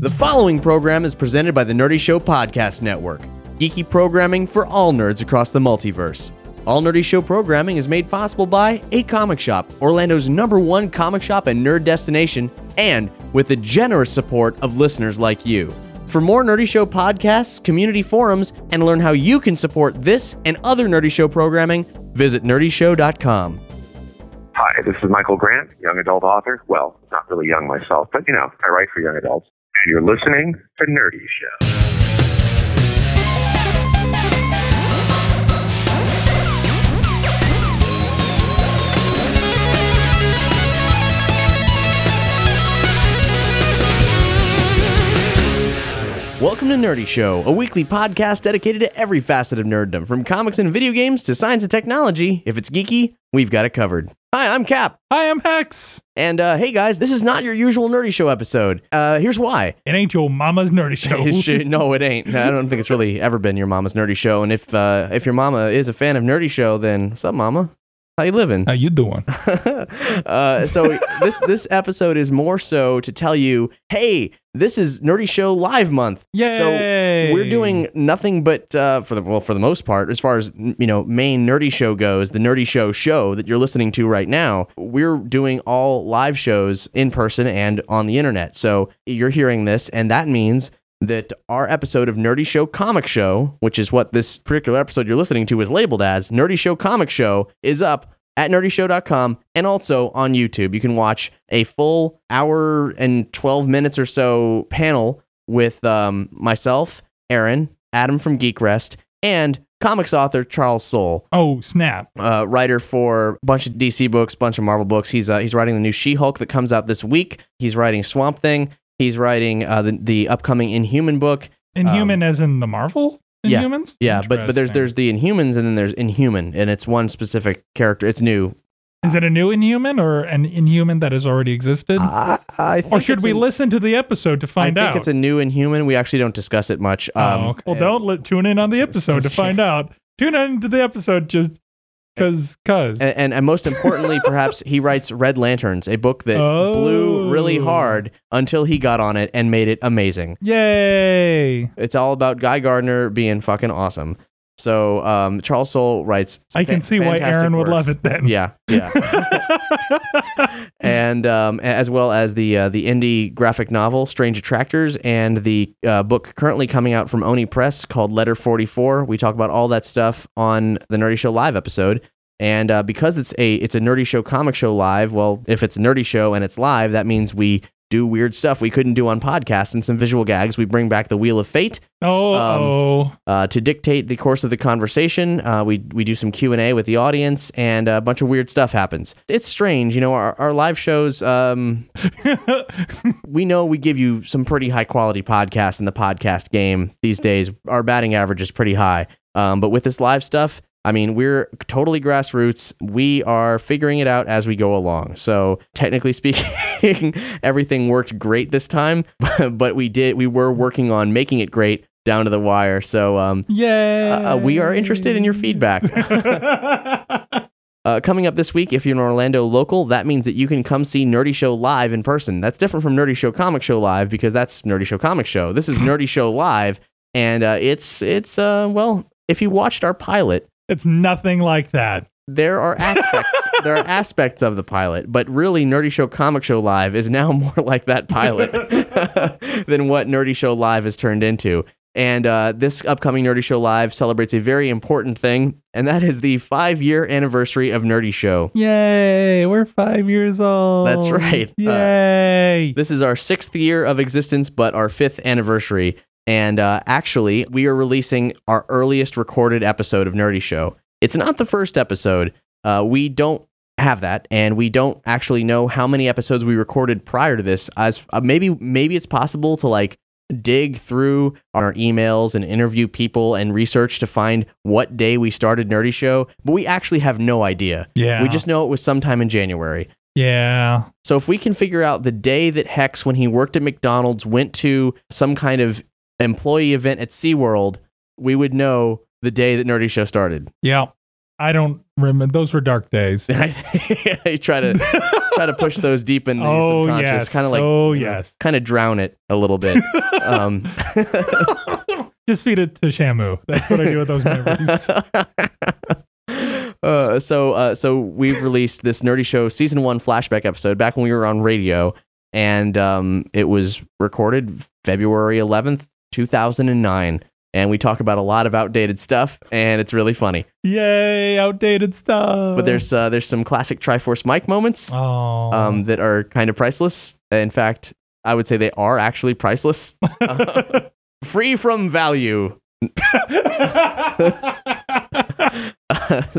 The following program is presented by the Nerdy Show Podcast Network, geeky programming for all nerds across the multiverse. All Nerdy Show programming is made possible by A Comic Shop, Orlando's number one comic shop and nerd destination, and with the generous support of listeners like you. For more Nerdy Show podcasts, community forums, and learn how you can support this and other Nerdy Show programming, visit nerdyshow.com. Hi, this is Michael Grant, young adult author. Well, not really young myself, but you know, I write for young adults. You're listening to Nerdy Show. Welcome to Nerdy Show, a weekly podcast dedicated to every facet of nerddom, from comics and video games to science and technology. If it's geeky, we've got it covered. Hi, I'm Cap. Hi, I'm Hex. And uh, hey guys, this is not your usual Nerdy Show episode. Uh, here's why. It ain't your mama's nerdy show. No, it ain't. I don't think it's really ever been your mama's Nerdy Show. And if uh, if your mama is a fan of Nerdy Show, then what's up, mama? How you living? How you doing? uh, so this this episode is more so to tell you, hey, this is Nerdy Show Live Month. Yay! So we're doing nothing but uh, for the well for the most part, as far as you know, main Nerdy Show goes, the Nerdy Show show that you're listening to right now. We're doing all live shows in person and on the internet. So you're hearing this, and that means. That our episode of Nerdy Show Comic Show, which is what this particular episode you're listening to is labeled as, Nerdy Show Comic Show, is up at nerdyshow.com and also on YouTube. You can watch a full hour and 12 minutes or so panel with um, myself, Aaron, Adam from Geek Rest, and comics author Charles Soule, Oh, snap. uh, writer for a bunch of DC books, bunch of Marvel books. He's uh, he's writing the new She-Hulk that comes out this week. He's writing Swamp Thing. He's writing uh, the the upcoming Inhuman book. Inhuman as in the Marvel Um, yeah, Inhumans? Yeah, but but there's there's the Inhumans and then there's Inhuman, and it's one specific character. It's new. Is it a new Inhuman or an Inhuman that has already existed? I, I think or should we a- listen to the episode to find I think out? it's a new Inhuman. We actually don't discuss it much. Oh, Um, okay. Well, don't li- tune in on the episode to find out. Tune in to the episode just because, because. and, and, and most importantly, perhaps he writes Red Lanterns, a book that blew really Oh. hard until he got on it and made it amazing. Yay. It's all about Guy Gardner being fucking awesome. So um, Charles Soule writes. I can fa- see why Aaron would love it then. Yeah, yeah. and um, as well as the uh, the indie graphic novel Strange Attractors and the uh, book currently coming out from Oni Press called Letter 44. We talk about all that stuff on the Nerdy Show live episode. And uh, because it's a it's a Nerdy Show comic show live, well, if it's a Nerdy Show and it's live, that means we do weird stuff we couldn't do on podcasts and some visual gags. We bring back the Wheel of Fate Oh, Um, uh, to dictate the course of the conversation. Uh, we we do some Q and A with the audience, and a bunch of weird stuff happens. It's strange, you know. Our, our live shows, um, we know we give you some pretty high quality podcasts in the podcast game these days. Our batting average is pretty high, um, but with this live stuff. I mean, we're totally grassroots. We are figuring it out as we go along. So, technically speaking, everything worked great this time, but we did we were working on making it great down to the wire. So, um, Yay. uh, we are interested in your feedback. Uh, coming up this week, if you're an Orlando local, that means that you can come see Nerdy Show live in person. That's different from Nerdy Show Comic Show live because that's Nerdy Show Comic Show. This is Nerdy Show live, and uh, it's it's uh, well, if you watched our pilot, it's nothing like that. there are aspects there are aspects of the pilot, but really Nerdy Show Comic Show Live is now more like that pilot than what Nerdy Show Live has turned into. And uh, this upcoming Nerdy Show Live celebrates a very important thing, and that is the five year anniversary of Nerdy Show. Yay, we're five years old. That's right. Uh, Yay. This is our sixth year of existence, but our fifth anniversary. And uh, actually, we are releasing our earliest recorded episode of Nerdy Show. It's not the first episode. Uh, we don't have that, and we don't actually know how many episodes we recorded prior to this. As uh, maybe maybe it's possible to like dig through our emails and interview people and research to find what day we started Nerdy Show, but we actually have no idea. yeah. We just know it was sometime in January. Yeah. So if we can figure out the day that Hex, when he worked at McDonald's, went to some kind of employee event at SeaWorld, we would know the day that Nerdy Show started. Yeah. I don't remember. Those were dark days. I try to try to push those deep in the Oh, subconscious, yes. kind of like Oh, yes. kind of drown it a little bit. um, Just feed it to Shamu. That's what I do with those memories. uh, so uh, so we've released this nerdy show season one flashback episode back when we were on radio, and um, it was recorded February eleventh, two thousand and nine. And we talk about a lot of outdated stuff, and it's really funny. Yay, outdated stuff. But there's uh, there's some classic Triforce Mike moments um, that are kind of priceless. In fact, I would say they are actually priceless, Uh, free from value.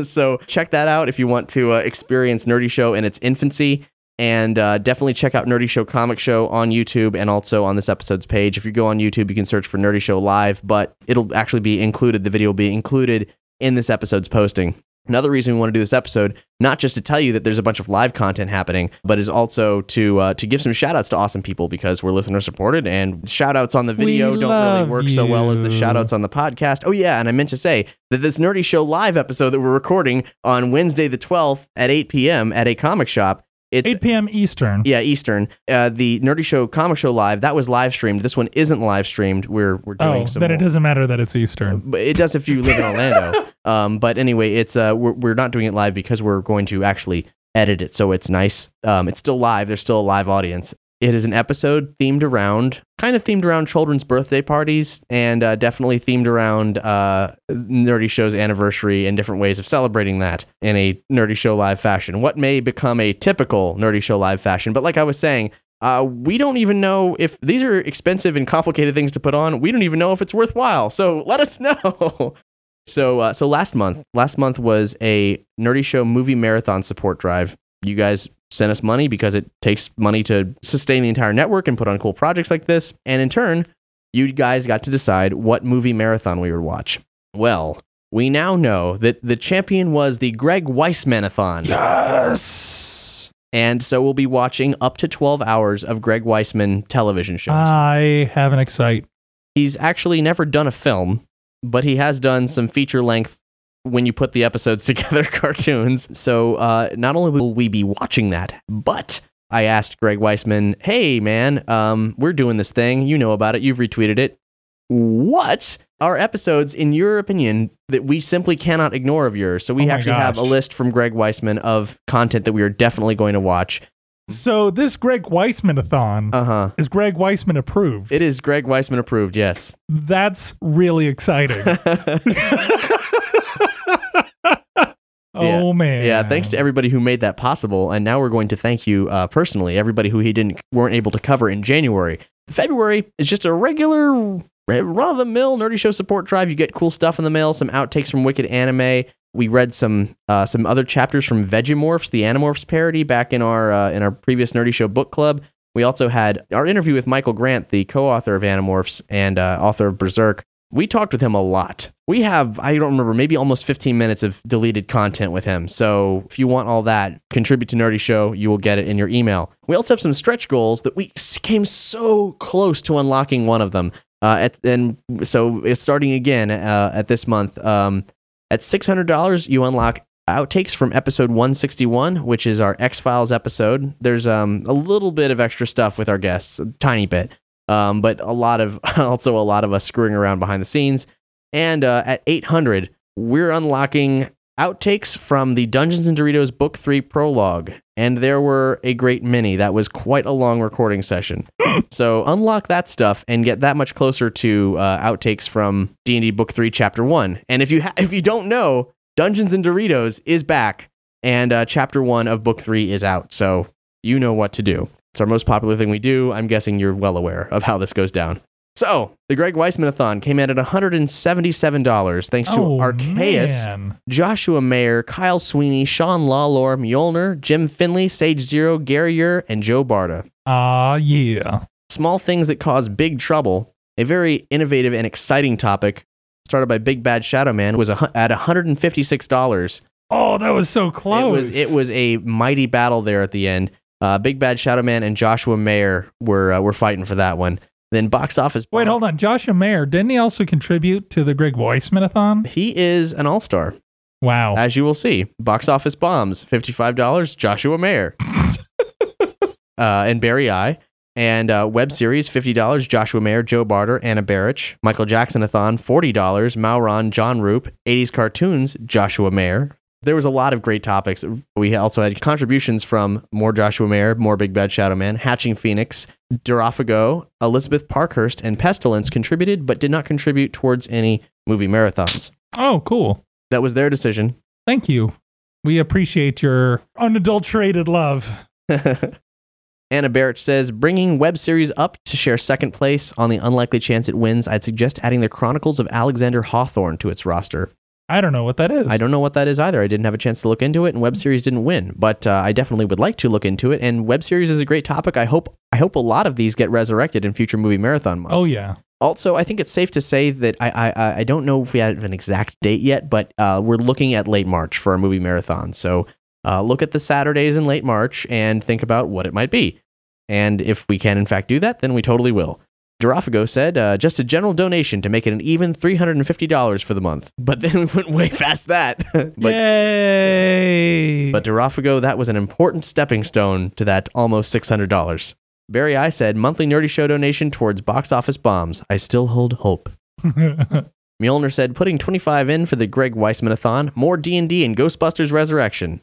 so check that out if you want to uh, experience Nerdy Show in its infancy. And uh, definitely check out Nerdy Show Comic Show on YouTube and also on this episode's page. If you go on YouTube, you can search for Nerdy Show Live, but it'll actually be included. The video will be included in this episode's posting. Another reason we want to do this episode, not just to tell you that there's a bunch of live content happening, but is also to uh, to give some shout outs to awesome people because we're listener supported and shout outs on the video We don't really work so well as the you. shout outs on the podcast. Oh, yeah. And I meant to say that this Nerdy Show live episode that we're recording on Wednesday the 12th at 8 p.m. at a comic shop. It's 8 p.m. Eastern. yeah, Eastern. Uh, the Nerdy Show comic show live that was live streamed. This one isn't live streamed. We're we're doing Oh, some. then it doesn't matter that it's Eastern. but it does if you live in Orlando. um, but anyway, it's uh, we're, we're not doing it live because we're going to actually edit it so it's nice. Um, it's still live. There's still a live audience. It is an episode themed around, kind of themed around children's birthday parties, and uh, definitely themed around uh, Nerdy Show's anniversary and different ways of celebrating that in a Nerdy Show live fashion. What may become a typical Nerdy Show live fashion, but like I was saying, uh, we don't even know if these are expensive and complicated things to put on. We don't even know if it's worthwhile. So let us know. So, uh, so last month, last month was a Nerdy Show movie marathon support drive. You guys sent us money because it takes money to sustain the entire network and put on cool projects like this. And in turn, you guys got to decide what movie marathon we would watch. Well, we now know that the champion was the Greg Weismanathon. Yes. And so we'll be watching up to 12 hours of Greg Weisman television shows. I have an excite. He's actually never done a film, but he has done some feature length when you put the episodes together cartoons. So uh, not only will we be watching that, but I asked Greg Weisman, hey, man, um, we're doing this thing. You know about it. You've retweeted it. What are episodes, in your opinion, that we simply cannot ignore of yours? So we Oh actually have a list from Greg Weisman of content that we are definitely going to watch. So this Greg Weisman-a-thon Uh huh. is Greg Weisman approved. It is Greg Weisman approved, yes. That's really exciting. oh man. Yeah, thanks to everybody who made that possible, and now we're going to thank you uh, personally, everybody who he didn't weren't able to cover in January. February is just a regular run of the mill nerdy show support drive. You get cool stuff in the mail, some outtakes from Wicked Anime. We read some uh, some other chapters from Vegemorphs, the Animorphs parody, back in our uh, in our previous nerdy show book club. We also had our interview with Michael Grant, the co-author of Animorphs and uh, author of BZRK. We talked with him a lot. We have, I don't remember, maybe almost 15 minutes of deleted content with him. So if you want all that, contribute to Nerdy Show. You will get it in your email. We also have some stretch goals that we came so close to unlocking one of them. Uh, at, and so it's starting again uh, at this month. Um, at $600, you unlock outtakes from episode 161, which is our X Files episode. There's um, a little bit of extra stuff with our guests, a tiny bit, um, but a lot of also a lot of us screwing around behind the scenes. And uh, at 800, we're unlocking outtakes from the Dungeons and Doritos Book 3 prologue. And there were a great many. That was quite a long recording session. so unlock that stuff and get that much closer to uh, outtakes from D&D Book 3 Chapter 1. And if you ha- if you don't know, Dungeons and Doritos is back and uh, Chapter 1 of Book 3 is out. So you know what to do. It's our most popular thing we do. I'm guessing you're well aware of how this goes down. So, the Greg Weismanathon came in at $177 thanks to oh, Archaeus, man. Joshua Mayer, Kyle Sweeney, Sean Lawlor, Mjolnir, Jim Finley, Sage Zero, Gary Yer, and Joe Barta. Ah, yeah. Small things that cause big trouble, a very innovative and exciting topic started by Big Bad Shadow Man was a, at $156. Oh, that was so close. It was it was a mighty battle there at the end. Uh, Big Bad Shadow Man and Joshua Mayer were uh, were fighting for that one. Then box office. Wait, hold on. Joshua Mayer, didn't he also contribute to the Greg Weisman-a-thon? He is an all star. Wow. As you will see, box office bombs, $55, Joshua Mayer. uh, and Barry I. And uh, web series, $50, Joshua Mayer, Joe Barter, Anna Barrich. Michael Jackson a thon, $40, Mauron, John Roop. 80s cartoons, Joshua Mayer. There was a lot of great topics. We also had contributions from more Joshua Mayer, more Big Bad Shadow Man, Hatching Phoenix, Durafago, Elizabeth Parkhurst, and Pestilence contributed, but did not contribute towards any movie marathons. oh, cool. That was their decision. Thank you. We appreciate your unadulterated love. Anna Barrett says, bringing web series up to share second place on the unlikely chance it wins, I'd suggest adding the Chronicles of Alexander Hawthorne to its roster. I don't know what that is. I don't know what that is either. I didn't have a chance to look into it, and web series didn't win. But uh, I definitely would like to look into it. And web series is a great topic. I hope I hope a lot of these get resurrected in future movie marathon months. Oh yeah. Also, I think it's safe to say that I I, I- don't know if we have an exact date yet, but uh, we're looking at late March for a movie marathon. So uh, look at the Saturdays in late March and think about what it might be. And if we can in fact do that, then we totally will. Durafago said, uh, just a general donation to make it an even $350 for the month. But then we went way past that. but Yay. but Durafago, that was an important stepping stone to that almost $600. Barry I said, monthly Nerdy Show donation towards box office bombs. I still hold hope. Mjolnir said, putting 25 in for the Greg Weismanathon, more D&D and Ghostbusters Resurrection.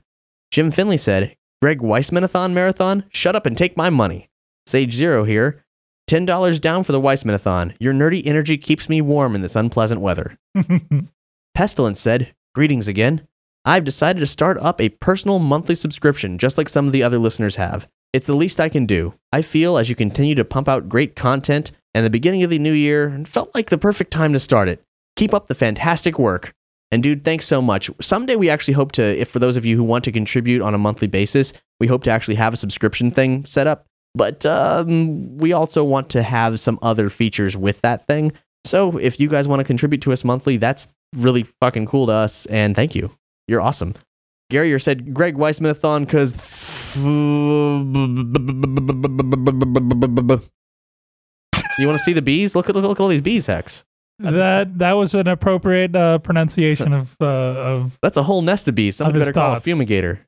Jim Finley said, Greg Weismanathon marathon? Shut up and take my money. Sage Zero here. $10 down for the Weismanathon. Your nerdy energy keeps me warm in this unpleasant weather. Pestilence said, Greetings again. I've decided to start up a personal monthly subscription, just like some of the other listeners have. It's the least I can do. I feel as you continue to pump out great content and the beginning of the new year, and felt like the perfect time to start it. Keep up the fantastic work. And dude, thanks so much. Someday we actually hope to, if for those of you who want to contribute on a monthly basis, we hope to actually have a subscription thing set up. But um, we also want to have some other features with that thing. So if you guys want to contribute to us monthly, that's really fucking cool to us. And thank you. You're awesome. Gary, you said Greg Weismanathon because. You want to see the bees? Look at look, look at all these bees, Hex. that that was an appropriate uh, pronunciation of uh, of That's a whole nest of bees. Somebody his better call a fumigator.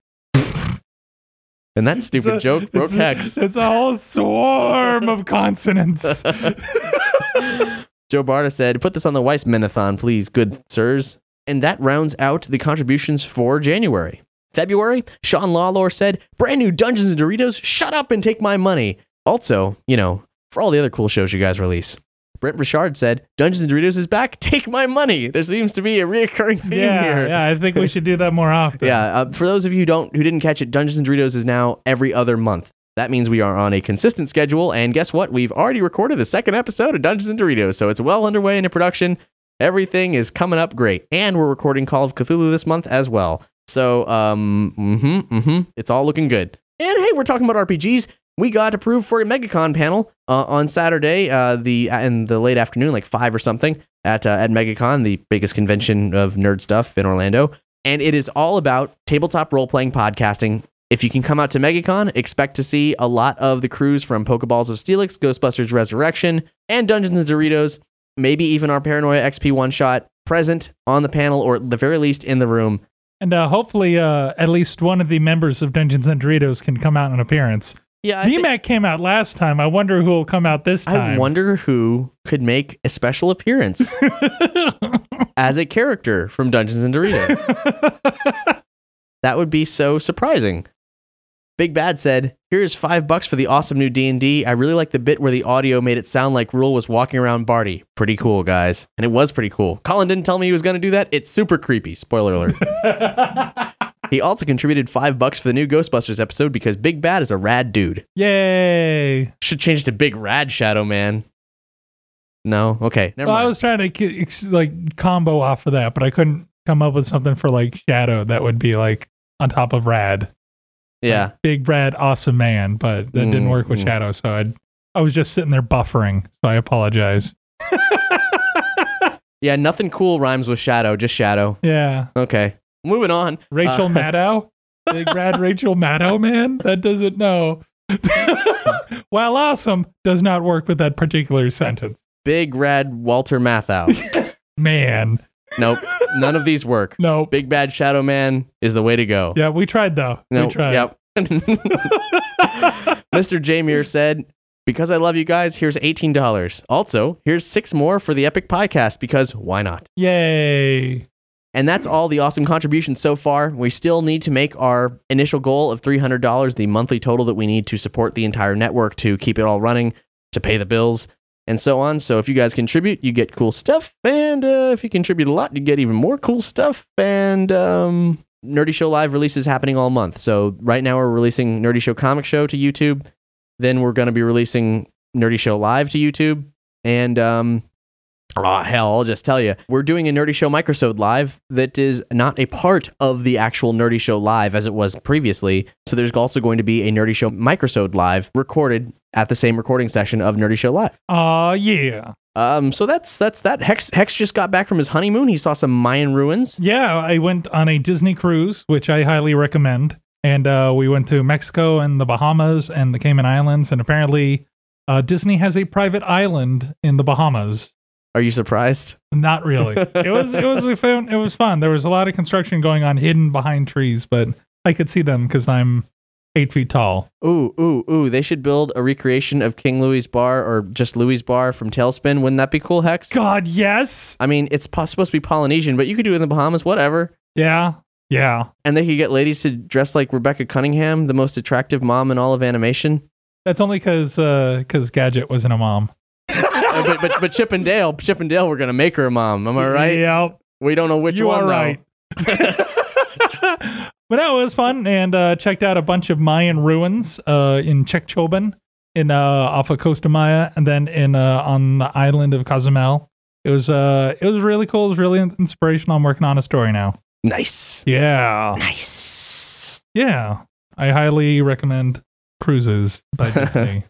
And that stupid a- joke broke it's a- Hex. It's a whole swarm of consonants. Joe Barta said, "Put this on the Weismanathon, please, good sirs." And that rounds out the contributions for January. February, Sean Lawlor said, "Brand new Dungeons and Doritos. Shut up and take my money." Also, you know, for all the other cool shows you guys release. Brent Richard said, "Dungeons and Doritos is back. Take my money." There seems to be a reoccurring theme yeah, here. yeah. I think we should do that more often. Yeah, uh, for those of you who don't who didn't catch it, Dungeons and Doritos is now every other month. That means we are on a consistent schedule, and guess what? We've already recorded the second episode of Dungeons and Doritos, so it's well underway into production. Everything is coming up great, and we're recording Call of Cthulhu this month as well. So, um, mm-hmm, mm-hmm, it's all looking good. And hey, we're talking about RPGs. We got approved for a MegaCon panel uh, on Saturday, uh, the in the late afternoon, like five or something, at uh, at MegaCon, the biggest convention of nerd stuff in Orlando and it is all about tabletop role playing podcasting. If you can come out to MegaCon, expect to see a lot of the crews from Pokeballs of Steelix, Ghostbusters Resurrection, and Dungeons and Doritos, maybe even our Paranoia XP one shot present on the panel or at the very least in the room. And uh, hopefully, uh, at least one of the members of Dungeons and Doritos can come out in appearance. Yeah, I, thi- DMAC came out last time. I wonder who will come out this time. I wonder who could make a special appearance as a character from Dungeons and Doritos. That would be so surprising. Big Bad said, "Here's five bucks for the awesome new D and I really like the bit where the audio made it sound like Rule was walking around Barty. Pretty cool, guys, and it was pretty cool. Colin didn't tell me he was going to do that. It's super creepy. Spoiler alert. he also contributed five bucks for the new Ghostbusters episode because Big Bad is a rad dude. Yay! Should change to Big Rad Shadow Man. No, okay, never Well, I was trying to like combo off of that, but I couldn't come up with something for like Shadow that would be like on top of Rad. yeah, Like, big Rad, awesome man, but that didn't Mm, work with mm. Shadow, so I I was just sitting there buffering. So I apologize. yeah. Nothing cool rhymes with Shadow. Just Shadow. Yeah, Okay, moving on. Rachel Uh, Maddow, big Rad Rachel Maddow man. That doesn't know. While awesome does not work with that particular sentence. Big Rad Walter Matthau. Man, Nope. None of these work. No. Big Bad Shadow Man is the way to go. Yeah, we tried though. No, we tried. Yep. Mr. Jamir said, because I love you guys, here's $18. Also, here's six more for the Epic Podcast because why not? Yay. And that's all the awesome contributions so far. We still need to make our initial goal of $300, the monthly total that we need to support the entire network to keep it all running, to pay the bills, and so on. So if you guys contribute, you get cool stuff. And uh, if you contribute a lot, you get even more cool stuff. And um, Nerdy Show Live releases happening all month. So right now we're releasing Nerdy Show Comic Show to YouTube. Then we're going to be releasing Nerdy Show Live to YouTube. And um, Oh, hell, I'll just tell you. We're doing a Nerdy Show Microsode live that is not a part of the actual Nerdy Show live as it was previously. So there's also going to be a Nerdy Show Microsode live recorded at the same recording session of Nerdy Show Live. Aw, yeah. Um, so that's that's that. Hex Hex just got back from his honeymoon. He saw some Mayan ruins. Yeah, I went on a Disney cruise, which I highly recommend. And uh, we went to Mexico and the Bahamas and the Cayman Islands. And apparently, uh, Disney has a private island in the Bahamas. Are you surprised? Not really. It was it was fun, it was fun. There was a lot of construction going on hidden behind trees, but I could see them because I'm eight feet tall. Ooh, ooh, ooh! They should build a recreation of King Louis Bar or just Louis Bar from TaleSpin. Wouldn't that be cool, Hex? God, yes. I mean, it's po- supposed to be Polynesian, but you could do it in the Bahamas, whatever. Yeah. Yeah. And they could get ladies to dress like Rebecca Cunningham, the most attractive mom in all of animation. That's only because because uh, Gadget wasn't a mom. But, but but Chip and Dale, Chip and Dale, we're gonna make her a mom. Am I right? Yep. We don't know which you one are though. right. but that was fun, and uh, checked out a bunch of Mayan ruins uh, in Chacchoben, in uh, off of Costa Maya, and then in uh, on the island of Cozumel. It was uh, it was really cool. It was really inspirational. I'm working on a story now. Nice, Yeah, nice. yeah. I highly recommend Cruises by Disney.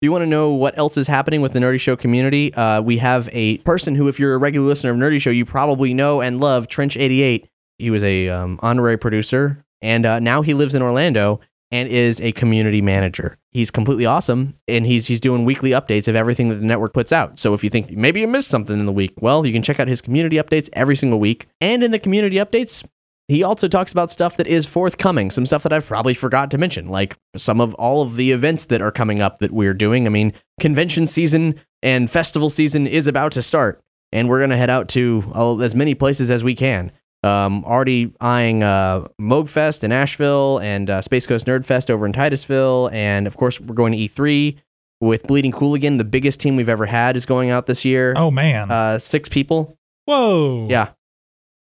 If you want to know what else is happening with the Nerdy Show community, uh, we have a person who, if you're a regular listener of Nerdy Show, you probably know and love Trench88. He was a um, honorary producer, and uh, now he lives in Orlando and is a community manager. He's completely awesome, and he's he's doing weekly updates of everything that the network puts out. So if you think maybe you missed something in the week, well, you can check out his community updates every single week. And in the community updates, he also talks about stuff that is forthcoming, some stuff that I've probably forgot to mention, like some of all of the events that are coming up that we're doing. I mean, convention season and festival season is about to start, and we're going to head out to uh, as many places as we can. Um, already eyeing uh, Moogfest in Asheville and uh, Space Coast Nerd Fest over in Titusville, and of course, we're going to E3 with Bleeding Cool again. The biggest team we've ever had is going out this year. oh man! Uh, six people. Whoa! Yeah.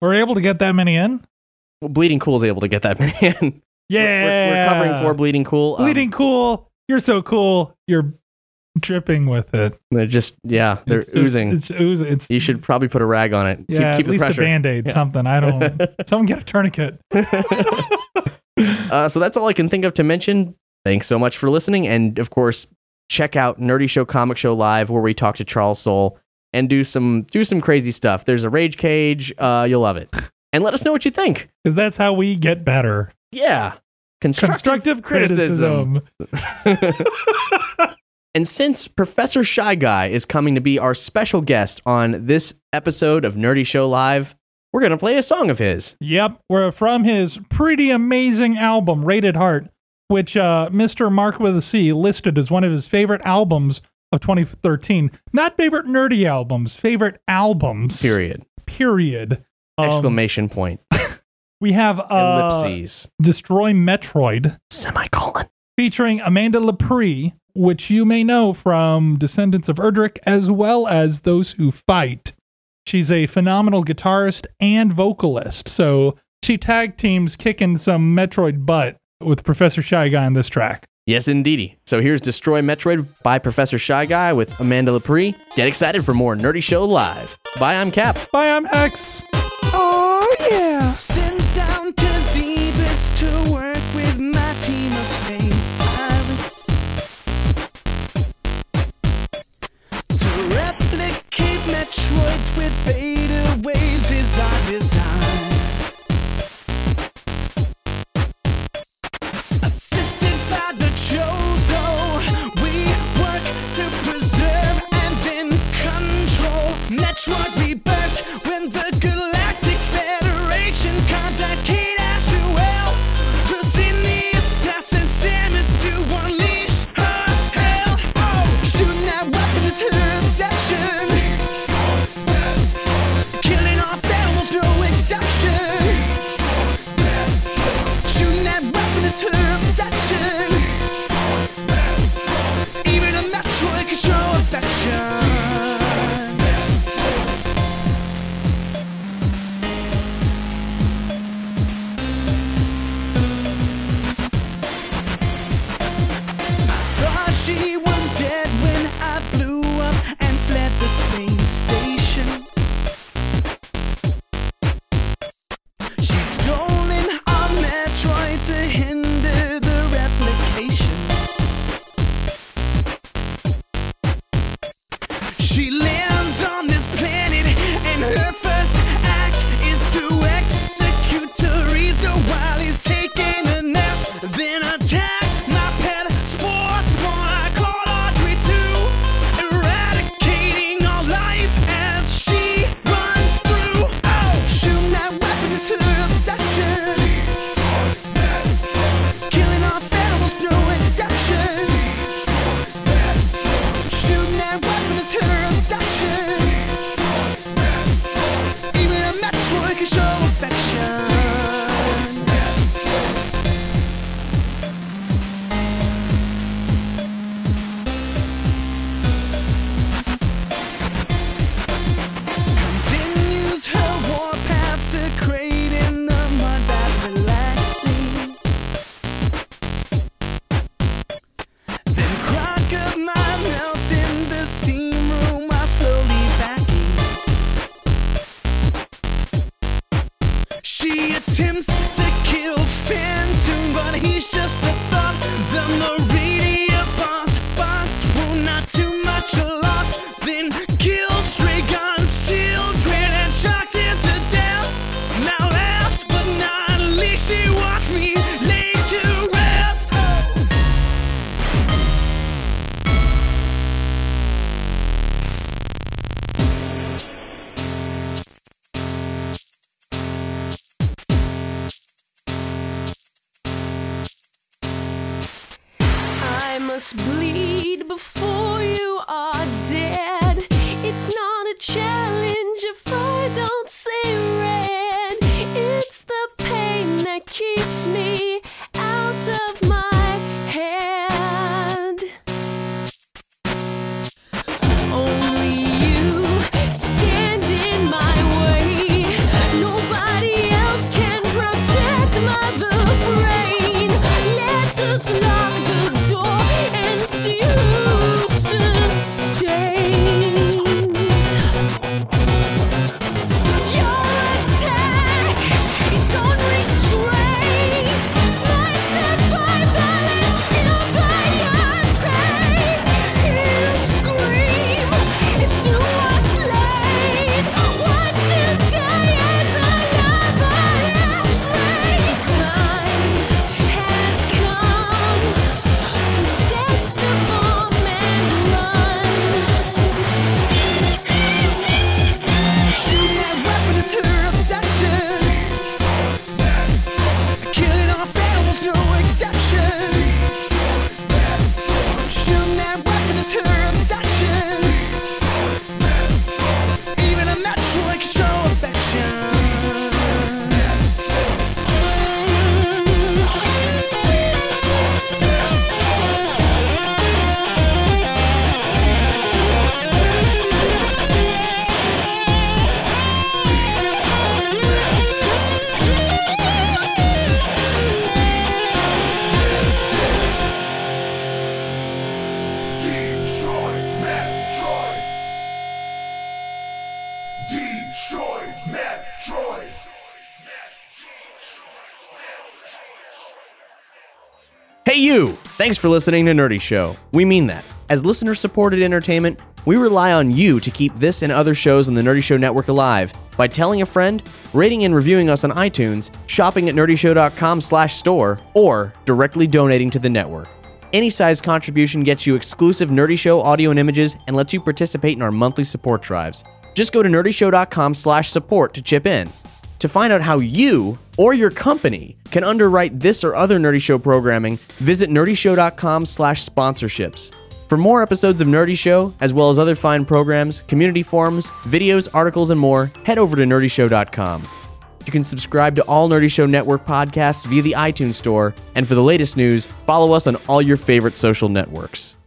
we're able to get that many in. Well, Bleeding Cool is able to get that many in. Yeah, We're, we're covering for Bleeding Cool. Um, Bleeding cool. You're so cool. You're dripping with it. They're just yeah, they're It's- it's- oozing. It's, oozing. It's you should probably put a rag on it. yeah, keep, keep at least the a band aid, Yeah. something. I don't. someone get a tourniquet. uh, so that's all I can think of to mention. Thanks so much for listening, and of course, check out Nerdy Show Comic Show Live, where we talk to Charles Soule and do some do some crazy stuff. There's a rage cage. Uh, you'll love it, and let us know what you think. Because that's how we get better. Yeah, constructive, Constructive criticism. And since Professor Shy Guy is coming to be our special guest on this episode of Nerdy Show Live, we're going to play a song of his. Yep, we're from his pretty amazing album, Rated Heart, which uh, Mr. Mark with a C listed as one of his favorite albums of 2013. Not favorite nerdy albums, favorite albums. Period. Period. Um, Exclamation point. We have uh, Ellipses. Destroy Metroid Semicolon. featuring Amanda Lepre, which you may know from Descendants of Erdrick as well as Those Who Fight. She's a phenomenal guitarist and vocalist, so she tag teams kicking some Metroid butt with Professor Shy Guy on this track. Yes, indeedy. So here's Destroy Metroid by Professor Shy Guy with Amanda Lepre. Get excited for more Nerdy Show Live. Bye, I'm Cap. Bye, I'm Hex. Yeah. Sent down to Zebes to work with my team of space pirates. To replicate Metroids with beta waves is our design. Thanks for listening to Nerdy Show. We mean that. As listener supported entertainment, we rely on you to keep this and other shows on the Nerdy Show Network alive by telling a friend, rating and reviewing us on iTunes, shopping at nerdyshow.com slash store, or directly donating to the network. Any size contribution gets you exclusive Nerdy Show audio and images and lets you participate in our monthly support drives. Just go to nerdyshow.com slash support to chip in. To find out how you or your company can underwrite this or other Nerdy Show programming, visit nerdyshow.com slash sponsorships. For more episodes of Nerdy Show, as well as other fine programs, community forums, videos, articles, and more, head over to nerdyshow.com. You can subscribe to all Nerdy Show Network podcasts via the iTunes Store, and for the latest news, follow us on all your favorite social networks.